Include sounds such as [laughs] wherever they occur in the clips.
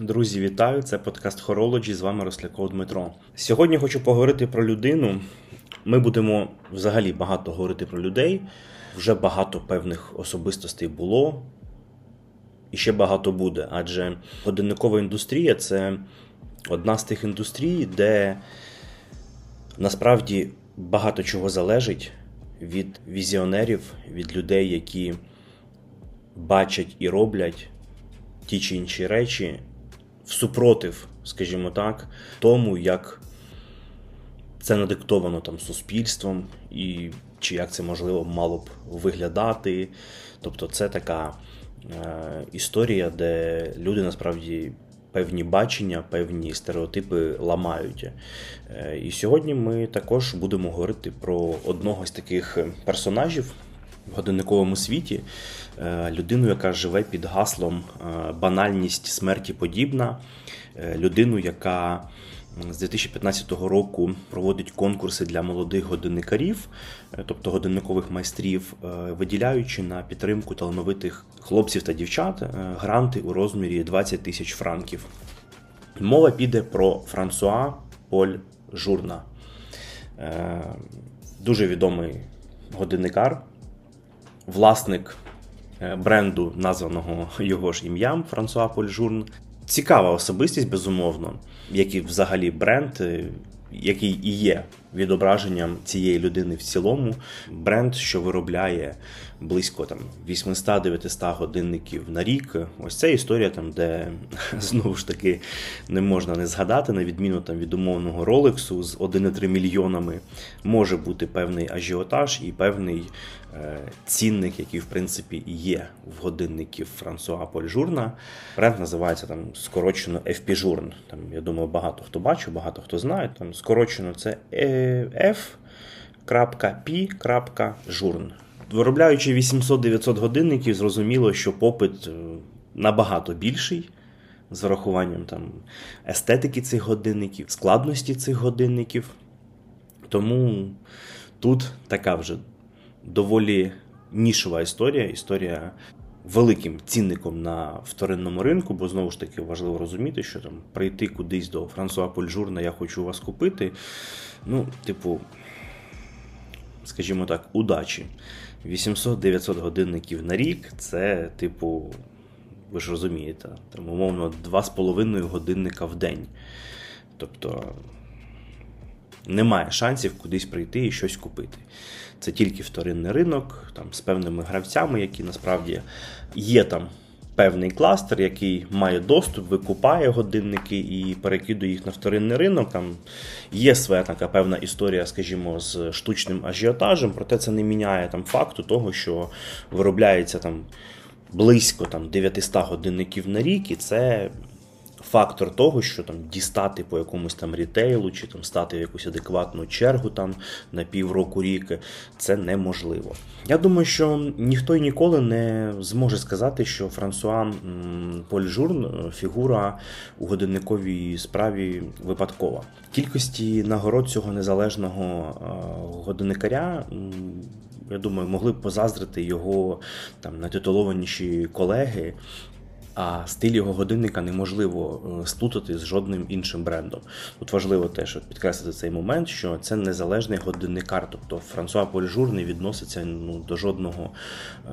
Друзі, вітаю! Це подкаст Хорологі. З вами Росляков Дмитро. Сьогодні хочу поговорити про людину. Ми будемо взагалі багато говорити про людей. Вже багато певних особистостей було і ще багато буде. Адже годинникова індустрія це одна з тих індустрій, де насправді багато чого залежить від візіонерів, від людей, які бачать і роблять ті чи інші речі всупротив, скажімо так, тому, як це надиктовано там суспільством, і чи як це можливо мало б виглядати. Тобто, це така е, історія, де люди насправді. Певні бачення, певні стереотипи ламають. Е, і сьогодні ми також будемо говорити про одного з таких персонажів в годинниковому світі, е, людину, яка живе під гаслом е, банальність смерті подібна, е, людину, яка з 2015 року проводить конкурси для молодих годинникарів, тобто годинникових майстрів, виділяючи на підтримку талановитих хлопців та дівчат гранти у розмірі 20 тисяч франків. Мова піде про Франсуа Поль Журна, дуже відомий годинникар власник е, бренду, названого його ж ім'ям Франсуа Польжурн. Цікава особистість, безумовно, як і взагалі бренд, е, який і є відображенням цієї людини в цілому. Бренд, що виробляє близько там 800-900 годинників на рік. Ось це історія, там, де [laughs] знову ж таки не можна не згадати, на відміну там від умовного ролексу з 1,3 мільйонами може бути певний ажіотаж і певний е, цінник, який в принципі є в годинників Франсуа Польжурна. Бренд називається там скорочено FP Journ. Там я думаю, багато хто бачив, багато хто знає. Там скорочено це f.p.journ. Виробляючи 800-900 годинників, зрозуміло, що попит е, набагато більший. З врахуванням там естетики цих годинників, складності цих годинників. Тому тут така вже доволі нішова історія. Історія великим цінником на вторинному ринку, бо знову ж таки важливо розуміти, що там прийти кудись до Франсуа Польжурна, я хочу вас купити. Ну, типу, скажімо так, удачі. 800-900 годинників на рік це, типу, ви ж розумієте, там, умовно, 2,5 годинника в день. Тобто немає шансів кудись прийти і щось купити. Це тільки вторинний ринок, там, з певними гравцями, які насправді є там певний кластер, який має доступ, викупає годинники і перекидує їх на вторинний ринок. Там Є своя така певна історія, скажімо, з штучним ажіотажем, проте це не міняє там факту того, що виробляється там близько там, 900 годинників на рік, і це фактор того, що там дістати по якомусь там рітейлу, чи там стати в якусь адекватну чергу там на півроку рік, це неможливо. Я думаю, що ніхто і ніколи не зможе сказати, що Франсуа Польжурн е, фігура у годинниковій справі випадкова. Кількості нагород цього незалежного е, годинникаря. Я думаю, могли б позаздрити його там натитулованіші колеги, а стиль його годинника неможливо е, сплутати з жодним іншим брендом. Тут важливо теж підкреслити цей момент, що це незалежний годинникар, тобто Франсуа Польжур не відноситься ну, до жодного,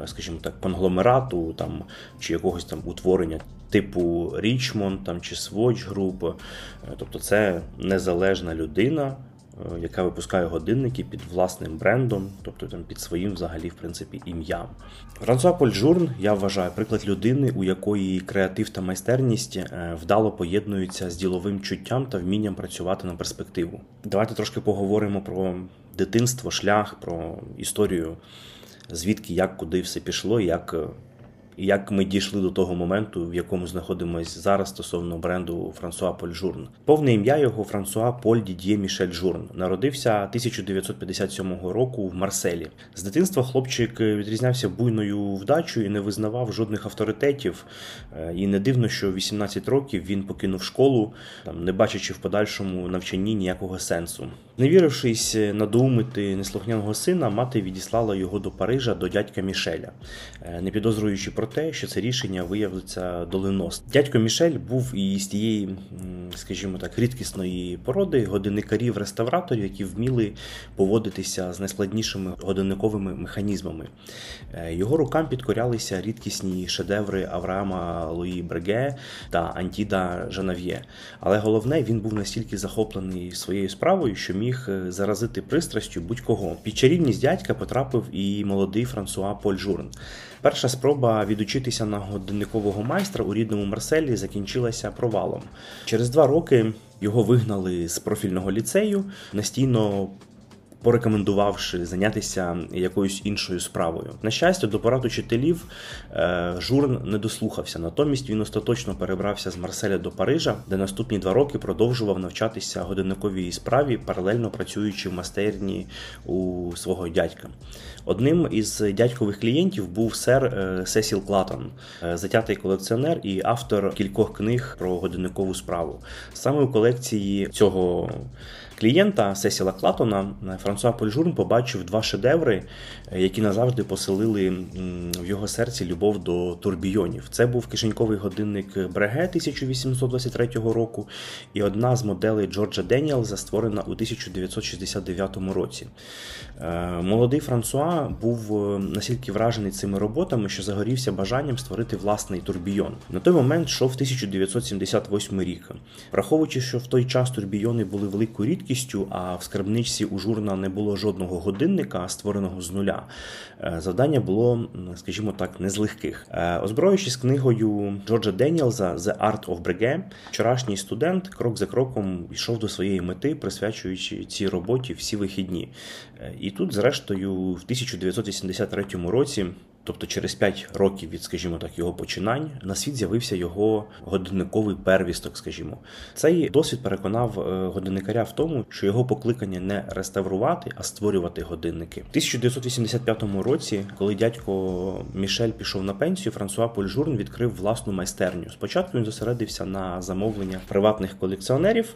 е, скажімо так, конгломерату там, чи якогось там утворення типу Річмонд чи Swatch Group. Е, тобто це незалежна людина. Е, яка випускає годинники під власним брендом, тобто там під своїм взагалі в принципі ім'ям. Франсуа Польжурн, я вважаю, приклад людини, у якої креатив та майстерність е, вдало поєднуються з діловим чуттям та вмінням працювати на перспективу. Давайте трошки поговоримо про дитинство, шлях, про історію, звідки, як, куди все пішло, як як ми дійшли до того моменту, в якому знаходимося зараз стосовно бренду Франсуа Поль Журн. Повне ім'я його Франсуа Поль Дід'є Мішель Журн. Народився 1957 року в Марселі. З дитинства хлопчик відрізнявся буйною вдачею і не визнавав жодних авторитетів. Е, і не дивно, що в 18 років він покинув школу, там не бачачи в подальшому навчанні ніякого сенсу. Не вірившись надоумити неслухняного сина, мати відіслала його до Парижа до дядька Мішеля, е, не підозрюючи про те, що це рішення виявиться доленосним. Дядько Мішель був із тієї, скажімо так, рідкісної породи годинникарів-реставраторів, які вміли поводитися з найскладнішими годинниковими механізмами. Е, його рукам підкорялися рідкісні шедеври Авраама Луї Бреге та Антіда Жанав'є. Але головне, він був настільки захоплений своєю справою, що міг е, заразити пристрастю будь-кого. Під чарівність дядька потрапив і молодий Франсуа Поль Журн. Перша спроба відучитися на годинникового майстра у рідному Марселі закінчилася провалом. Через два роки його вигнали з профільного ліцею, настійно порекомендувавши зайнятися якоюсь іншою справою. На щастя, до порад учителів е, Журн не дослухався. Натомість він остаточно перебрався з Марселя до Парижа, де наступні два роки продовжував навчатися годинниковій справі, паралельно працюючи в майстерні у свого дядька. Одним із дядькових клієнтів був сер е, Сесіл Клатон, е, затятий колекціонер і автор кількох книг про годинникову справу. Саме у колекції цього клієнта Сесіла Клатона Франсуа Польжурн побачив два шедеври, е, які назавжди поселили в його серці любов до турбійонів. Це був кишеньковий годинник Бреге 1823 року і одна з моделей Джорджа Деніелза, створена у 1969 році. Е, молодий Франсуа був е, настільки вражений цими роботами, що загорівся бажанням створити власний турбійон. На той момент йшов 1978 рік. Враховуючи, що в той час турбійони були великою рідкістю, а в скарбничці у журна не було жодного годинника, створеного з нуля. Е, завдання було, скажімо так, не з легких. Озброюючись книгою Джорджа Деніелза The Art of Breguet, вчорашній студент крок за кроком йшов до своєї мети, присвячуючи цій роботі всі вихідні. І тут, зрештою, в 1983 році, тобто через 5 років від, скажімо так, його починань, на світ з'явився його годинниковий первісток. Скажімо, цей досвід переконав е, годинникаря в тому, що його покликання не реставрувати, а створювати годинники. В 1985 році, коли дядько Мішель пішов на пенсію, Франсуа Польжурн відкрив власну майстерню. Спочатку він зосередився на замовленнях приватних колекціонерів.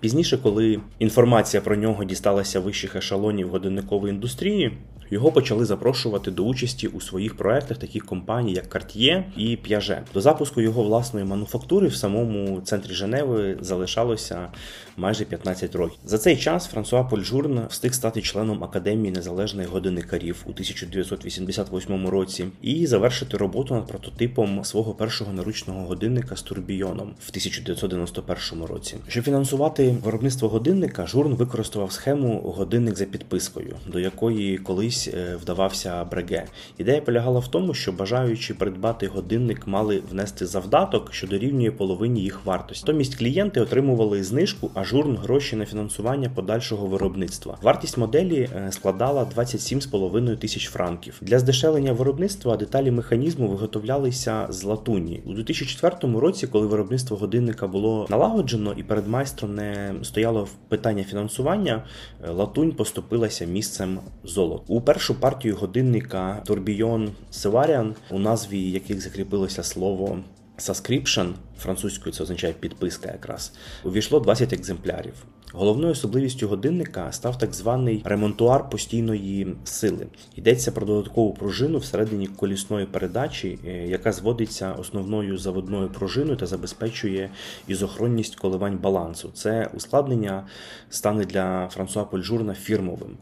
Пізніше, коли інформація про нього дісталася вищих ешелонів годинникової індустрії, його почали запрошувати до участі у своїх проектах таких компаній, як Cartier і Piaget. До запуску його власної мануфактури в самому центрі Женеви залишалося майже 15 років. За цей час Франсуа Польжурн встиг стати членом Академії незалежних годинникарів у 1988 році і завершити роботу над прототипом свого першого наручного годинника з турбійоном в 1991 році. Щоб фінансувати виробництво годинника, журн використовував схему годинник за підпискою, до якої колись е, вдавався Бреге. Ідея полягала в тому, що бажаючи придбати годинник, мали внести завдаток, що дорівнює половині їх вартості. Натомість клієнти отримували знижку, а журн гроші на фінансування подальшого виробництва. Вартість моделі е, складала 27,5 тисяч франків. Для здешевлення виробництва деталі механізму виготовлялися з латуні у 2004 році, коли виробництво годинника було налагоджено і перед майстром не стояло питання фінансування, е, латунь поступилася місцем золота. У першу партію годинника Tourbillon Севаріан, у назві яких закріпилося слово Subscription, французькою це означає підписка якраз, увійшло 20 екземплярів. Головною особливістю годинника став так званий ремонтуар постійної сили. Йдеться про додаткову пружину всередині колісної передачі, е, яка зводиться основною заводною пружиною та забезпечує ізохронність коливань балансу. Це ускладнення стане для Франсуа Польжурна фірмовим.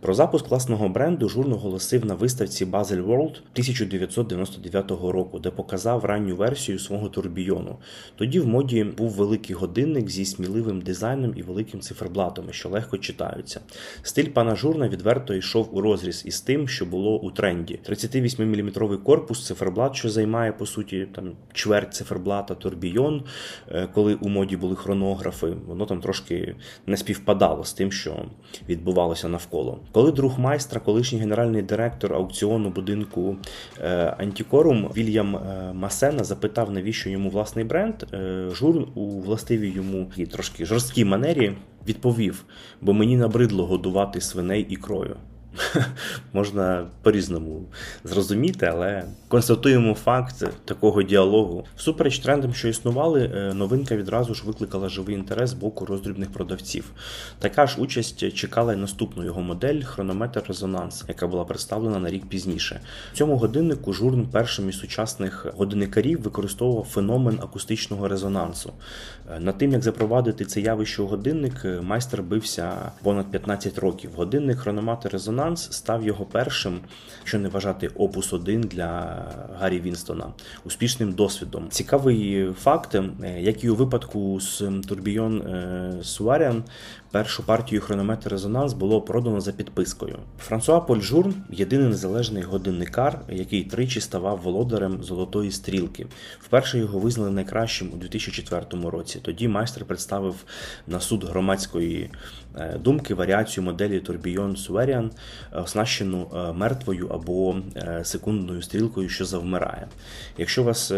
Про запуск власного бренду журн оголосив на виставці Basel World 1999 року, де показав ранню версію свого турбійону. Тоді в моді був великий годинник зі сміливим дизайном і великим циферблатом, що легко читаються. Стиль пана журна відверто йшов у розріз із тим, що було у тренді. 38-мм корпус, циферблат, що займає по суті там чверть циферблата, турбійон, е, коли у моді були хронографи, воно там трошки не співпадало з тим, що відбувалося навколо. Коли друг майстра, колишній генеральний директор аукціону будинку е, Антікорум Вільям е, Масена запитав, навіщо йому власний бренд, жур у властивій йому і трошки жорсткій манері відповів: бо мені набридло годувати свиней ікрою. [laughs] можна по-різному зрозуміти, але констатуємо факт такого діалогу. Всупереч трендам, що існували, е, новинка відразу ж викликала живий інтерес з боку роздрібних продавців. Така ж участь чекала й наступну його модель хронометр резонанс, яка була представлена на рік пізніше. В цьому годиннику журн першим із сучасних годинникарів використовував феномен акустичного резонансу. Е, над тим, як запровадити це явище у годинник, е, майстер бився понад 15 років. Годинник хронометр резонанс став його першим, що не вважати опус 1 для Гаррі Вінстона, успішним досвідом. Цікавий факт, е, як і у випадку з Турбійон Суаріан, Першу партію хронометр резонанс було продано за підпискою. Франсуа Польжурн єдиний незалежний годинникар, який тричі ставав володарем золотої стрілки. Вперше його визнали найкращим у 2004 році. Тоді майстер представив на суд громадської е, думки варіацію моделі Tourbillon Суверіан, оснащену е, мертвою або е, секундною стрілкою, що завмирає. Якщо вас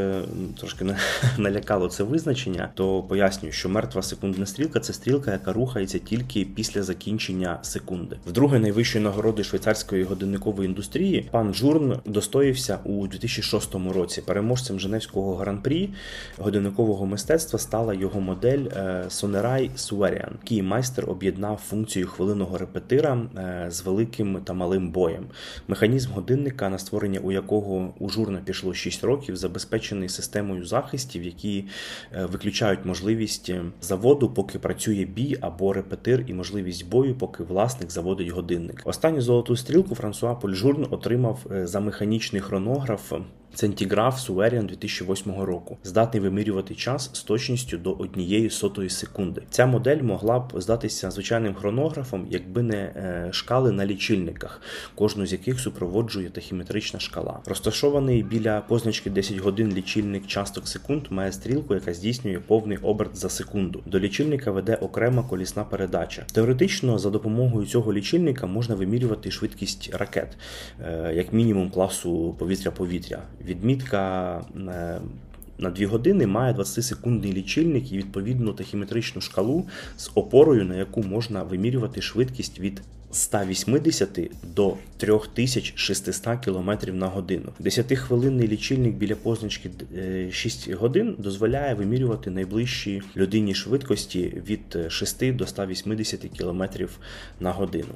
трошки [laughs] налякало це визначення, то пояснюю, що мертва секундна стрілка це стрілка, яка рухається тільки після закінчення секунди. Вдруге найвищої нагороди швейцарської годинникової індустрії пан Журн достоївся у 2006 році. Переможцем Женевського гран-прі годинникового мистецтва стала його модель Sonerai Suerian, який майстер об'єднав функцію хвилинного репетира е, з великим та малим боєм. Механізм годинника, на створення у якого у журна пішло 6 років, забезпечений системою захистів, які е, виключають можливість заводу, поки працює бій або репетир репетир і можливість бою, поки власник заводить годинник. Останню золоту стрілку Франсуа Польжурн отримав е, за механічний хронограф Центіграф Суверіан 2008 року здатний вимірювати час з точністю до однієї сотої секунди. Ця модель могла б здатися звичайним хронографом, якби не е, шкали на лічильниках, кожну з яких супроводжує тахіметрична шкала. Розташований біля позначки 10 годин лічильник часток секунд має стрілку, яка здійснює повний оберт за секунду. До лічильника веде окрема колісна передача. Теоретично, за допомогою цього лічильника можна вимірювати швидкість ракет, е, як мінімум класу повітря-повітря. Відмітка е, на 2 години має 20-секундний лічильник і відповідну тахіметричну шкалу з опорою, на яку можна вимірювати швидкість від 180 до 3600 км на годину. 10-хвилинний лічильник біля позначки 6 е, годин дозволяє вимірювати найближчі людині швидкості від 6 до 180 км на годину.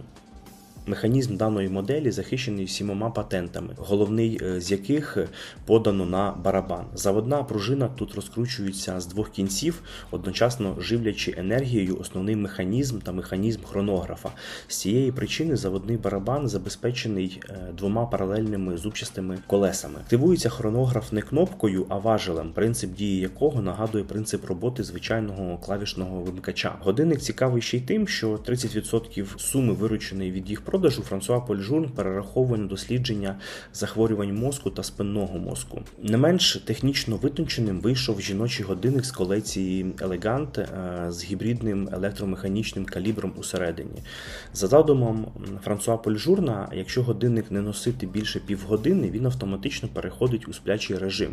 Механізм даної моделі захищений сімома патентами, головний е, з яких подано на барабан. Заводна пружина тут розкручується з двох кінців, одночасно живлячи енергією основний механізм та механізм хронографа. З цієї причини заводний барабан забезпечений е, двома паралельними зубчастими колесами. Активується хронограф не кнопкою, а важелем, принцип дії якого нагадує принцип роботи звичайного клавішного вимкача. Годинник цікавий ще й тим, що 30% суми вирученої від їх продажу Франсуа Польжун перераховує на дослідження захворювань мозку та спинного мозку. Не менш технічно витонченим вийшов жіночий годинник з колекції Елегант з гібридним електромеханічним калібром усередині. За задумом Франсуа Польжурна, якщо годинник не носити більше півгодини, він автоматично переходить у сплячий режим.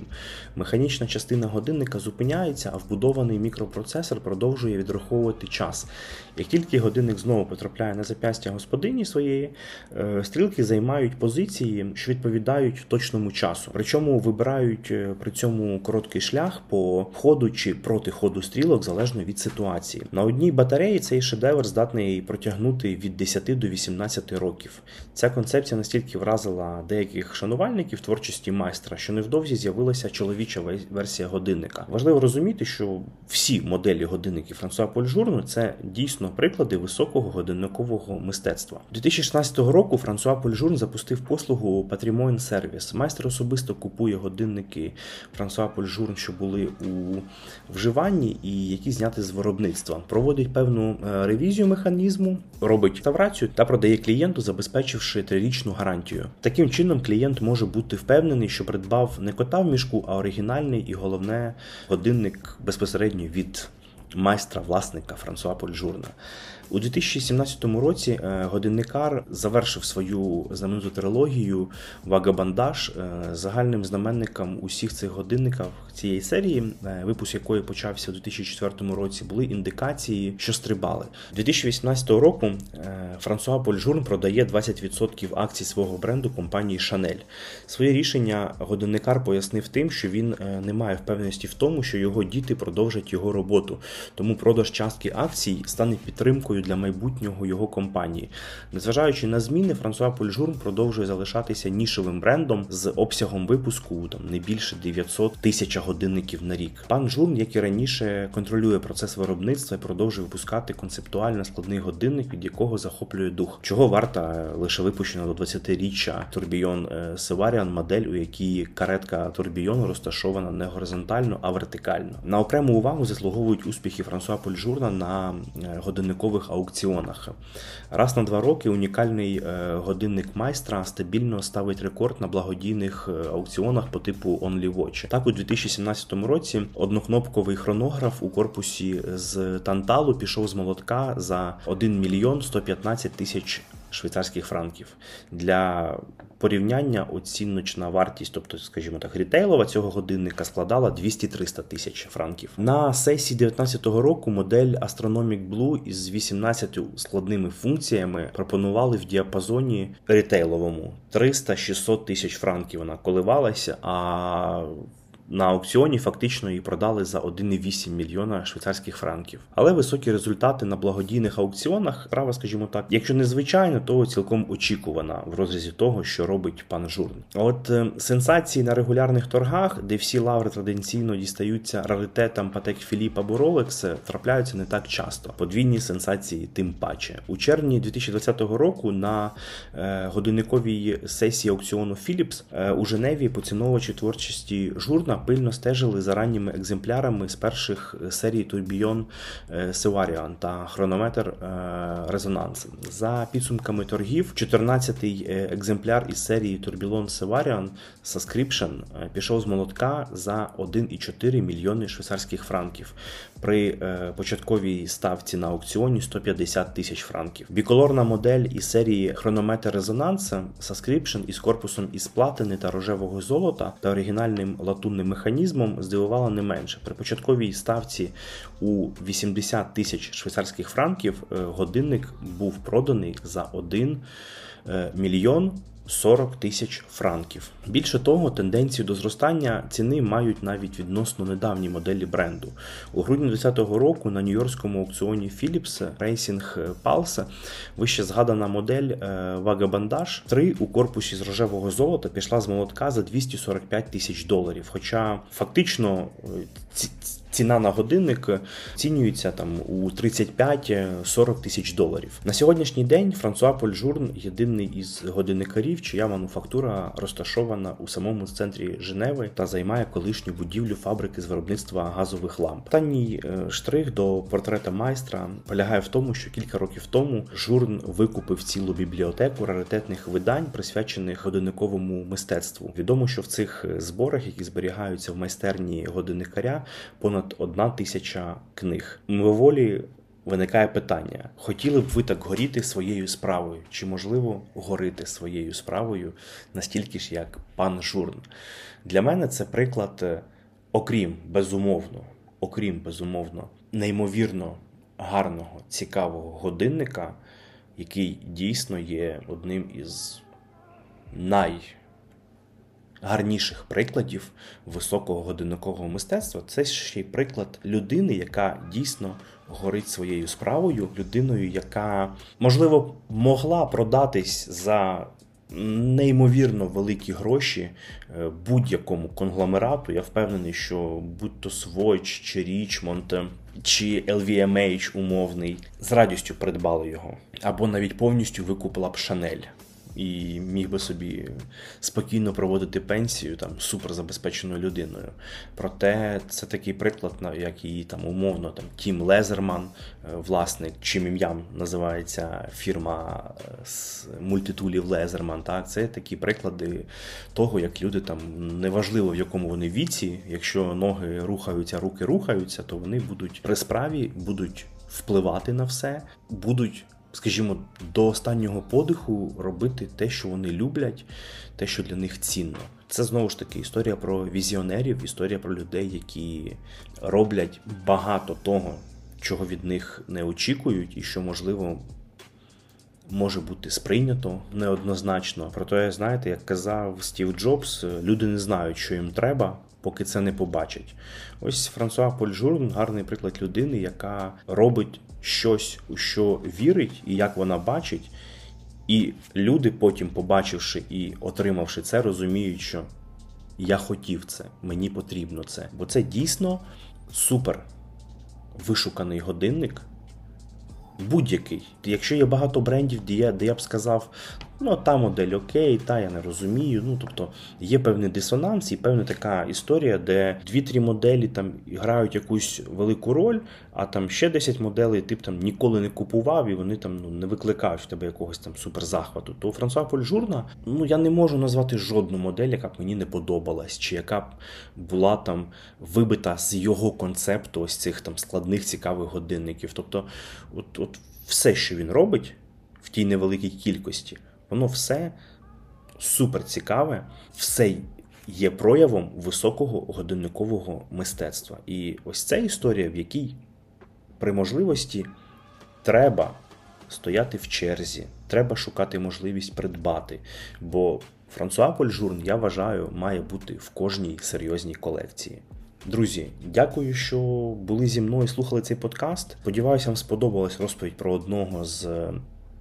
Механічна частина годинника зупиняється, а вбудований мікропроцесор продовжує відраховувати час. Як тільки годинник знову потрапляє на запястя господині своєї, Е, стрілки займають позиції, що відповідають точному часу. Причому вибирають е, при цьому короткий шлях по ходу чи проти ходу стрілок залежно від ситуації. На одній батареї цей шедевр здатний протягнути від 10 до 18 років. Ця концепція настільки вразила деяких шанувальників творчості майстра, що невдовзі з'явилася чоловіча версія годинника. Важливо розуміти, що всі моделі годинників Франсуа Польжурну це дійсно приклади високого годинникового мистецтва. 2016 року Франсуа Польжурн запустив послугу Patrimon Service. Майстер особисто купує годинники Франсуа Польжурн, що були у вживанні, і які зняти з виробництва. Проводить певну е, ревізію механізму, робить реставрацію та продає клієнту, забезпечивши трирічну гарантію. Таким чином, клієнт може бути впевнений, що придбав не кота в мішку, а оригінальний і головне годинник безпосередньо від майстра власника Франсуа Польжурна. У 2017 році е, годинникар завершив свою знамениту трилогію Вагабандаж е, загальним знаменником усіх цих годинників цієї серії, е, випуск якої почався у 2004 році, були індикації, що стрибали. 2018 року Франсуа Польжурн продає 20% акцій свого бренду компанії Chanel. Своє рішення годинникар пояснив тим, що він не має впевненості в тому, що його діти продовжать його роботу. Тому продаж частки акцій стане підтримкою для майбутнього його компанії. Незважаючи на зміни, Франсуа Польжурн продовжує залишатися нішевим брендом з обсягом випуску там не більше 900 тисяч годинників на рік. Пан Журн, як і раніше, контролює процес виробництва і продовжує випускати концептуально складний годинник, від якого захоплює дух, чого варта лише випущена до 20-річчя Турбійон Севаріан модель, у якій каретка Турбійон розташована не горизонтально, а вертикально. На окрему увагу заслуговують успіхи Франсуа Польжурна на е, годинникових аукціонах. Раз на два роки унікальний е, годинник майстра стабільно ставить рекорд на благодійних е, аукціонах по типу Only Watch. Так, у 2017 році однокнопковий хронограф у корпусі з Танталу пішов з молотка за 1 мільйон 115 тисяч швейцарських франків. Для порівняння оціночна вартість, тобто, скажімо так, рітейлова цього годинника складала 200-300 тисяч франків. На сесії 2019 року модель Astronomic Blue із 18 складними функціями пропонували в діапазоні рітейловому 300-600 тисяч франків. Вона коливалася. а на аукціоні фактично її продали за 1,8 мільйона швейцарських франків. Але високі результати на благодійних аукціонах, справа, скажімо так, якщо не звичайно, то цілком очікувана в розрізі того, що робить пан Журн. От е, сенсації на регулярних торгах, де всі лаври традиційно дістаються раритетам Патек Філіп або Ролекс, трапляються не так часто. Подвійні сенсації, тим паче. У червні 2020 року на е, годинниковій сесії аукціону Philips е, у Женеві поціновувачі творчості журна пильно стежили за ранніми екземплярами з перших е, серій Tourbillon Севаріан та хронометр е, Резонанс. За підсумками торгів, 14-й е, екземпляр із серії Tourbillon Севаріан Subscription пішов з молотка за 1,4 мільйони швейцарських франків при початковій ставці на аукціоні 150 тисяч франків. Біколорна модель із серії хронометр Резонанс Subscription із корпусом із платини та рожевого золота та оригінальним латунним механізмом здивувала не менше. При початковій ставці у 80 тисяч швейцарських франків е, годинник був проданий за 1 е, мільйон 40 тисяч франків. Більше того, тенденцію до зростання ціни мають навіть відносно недавні моделі бренду. У грудні 2020 року на нью-йоркському аукціоні Philips Racing Pulse вище згадана модель е, Vagabondage 3 у корпусі з рожевого золота пішла з молотка за 245 тисяч доларів. Хоча фактично ці ціна на годинник оцінюється там у 35-40 тисяч доларів. На сьогоднішній день Франсуа Польжурн єдиний із годинникарів, чия мануфактура розташована у самому центрі Женеви та займає колишню будівлю фабрики з виробництва газових ламп. Останній е, штрих до портрета майстра полягає в тому, що кілька років тому журн викупив цілу бібліотеку раритетних видань, присвячених годинниковому мистецтву. Відомо, що в цих зборах, які зберігаються в майстерні годинникаря, понад понад одна тисяча книг. Мимоволі виникає питання: хотіли б ви так горіти своєю справою? Чи можливо горити своєю справою настільки ж, як пан Журн? Для мене це приклад, е, окрім безумовно, окрім безумовно, неймовірно гарного, цікавого годинника, який дійсно є одним із най гарніших прикладів високого годинникового мистецтва. Це ще й приклад людини, яка дійсно горить своєю справою, людиною, яка можливо могла продатись за. Неймовірно великі гроші е, будь-якому конгломерату. Я впевнений, що будь-то Swatch, чи Річмонд, чи LVMH умовний з радістю придбали його, або навіть повністю викупила б Шанель і міг би собі спокійно проводити пенсію там суперзабезпеченою людиною. Проте це такий приклад, як і там умовно там Тім Лезерман, е, власник, чим ім'ям називається фірма е, з мультитулів Лезерман. Так, це такі приклади того, як люди там неважливо в якому вони віці, якщо ноги рухаються, руки рухаються, то вони будуть при справі, будуть впливати на все, будуть скажімо, до останнього подиху робити те, що вони люблять, те, що для них цінно. Це знову ж таки історія про візіонерів, історія про людей, які роблять багато того, чого від них не очікують, і що можливо. Може бути сприйнято неоднозначно. Проте, знаєте, як казав Стів Джобс, люди не знають, що їм треба, поки це не побачать. Ось Франсуа Польжурн гарний приклад людини, яка робить щось, у що вірить, і як вона бачить. І люди, потім, побачивши і отримавши це, розуміють, що я хотів це, мені потрібно це. Бо це дійсно супер вишуканий годинник. Будь-який. Якщо є багато брендів, де я, де я б сказав, Ну, та модель окей, та я не розумію. Ну, тобто є певний дисонанс і певна така історія, де дві-три моделі там грають якусь велику роль, а там ще 10 моделей ти б там ніколи не купував, і вони там ну, не викликають в тебе якогось там суперзахвату. То Франсуа Польжурна, ну я не можу назвати жодну модель, яка б мені не подобалась, чи яка б була там вибита з його концепту ось цих там складних цікавих годинників. Тобто, от, от все, що він робить в тій невеликій кількості. Воно все супер цікаве, все є проявом високого годинникового мистецтва. І ось ця історія, в якій при можливості треба стояти в черзі, треба шукати можливість придбати. Бо Франсуа Польжурн, я вважаю, має бути в кожній серйозній колекції. Друзі, дякую, що були зі мною і слухали цей подкаст. Сподіваюся, вам сподобалась розповідь про одного з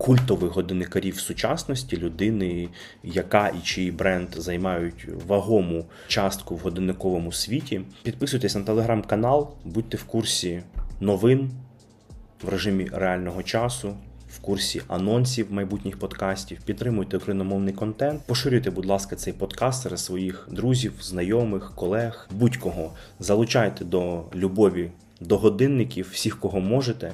культових годинникарів сучасності, людини, яка і чий бренд займають вагому частку в годинниковому світі. Підписуйтесь на телеграм-канал, будьте в курсі новин в режимі реального часу. В курсі анонсів майбутніх подкастів, підтримуйте україномовний контент, поширюйте, будь ласка, цей подкаст серед своїх друзів, знайомих, колег, будь-кого залучайте до любові до годинників, всіх, кого можете.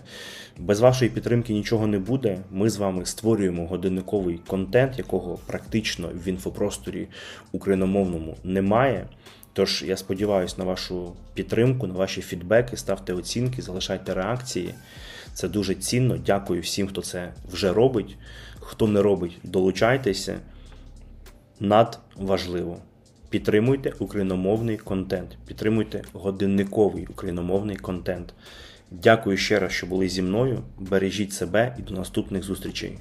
Без вашої підтримки нічого не буде. Ми з вами створюємо годинниковий контент, якого практично в інфопросторі україномовному немає. Тож я сподіваюся на вашу підтримку, на ваші фідбеки, ставте оцінки, залишайте реакції. Це дуже цінно. Дякую всім, хто це вже робить. Хто не робить, долучайтеся. Надважливо. Підтримуйте україномовний контент, підтримуйте годинниковий україномовний контент. Дякую ще раз, що були зі мною. Бережіть себе і до наступних зустрічей.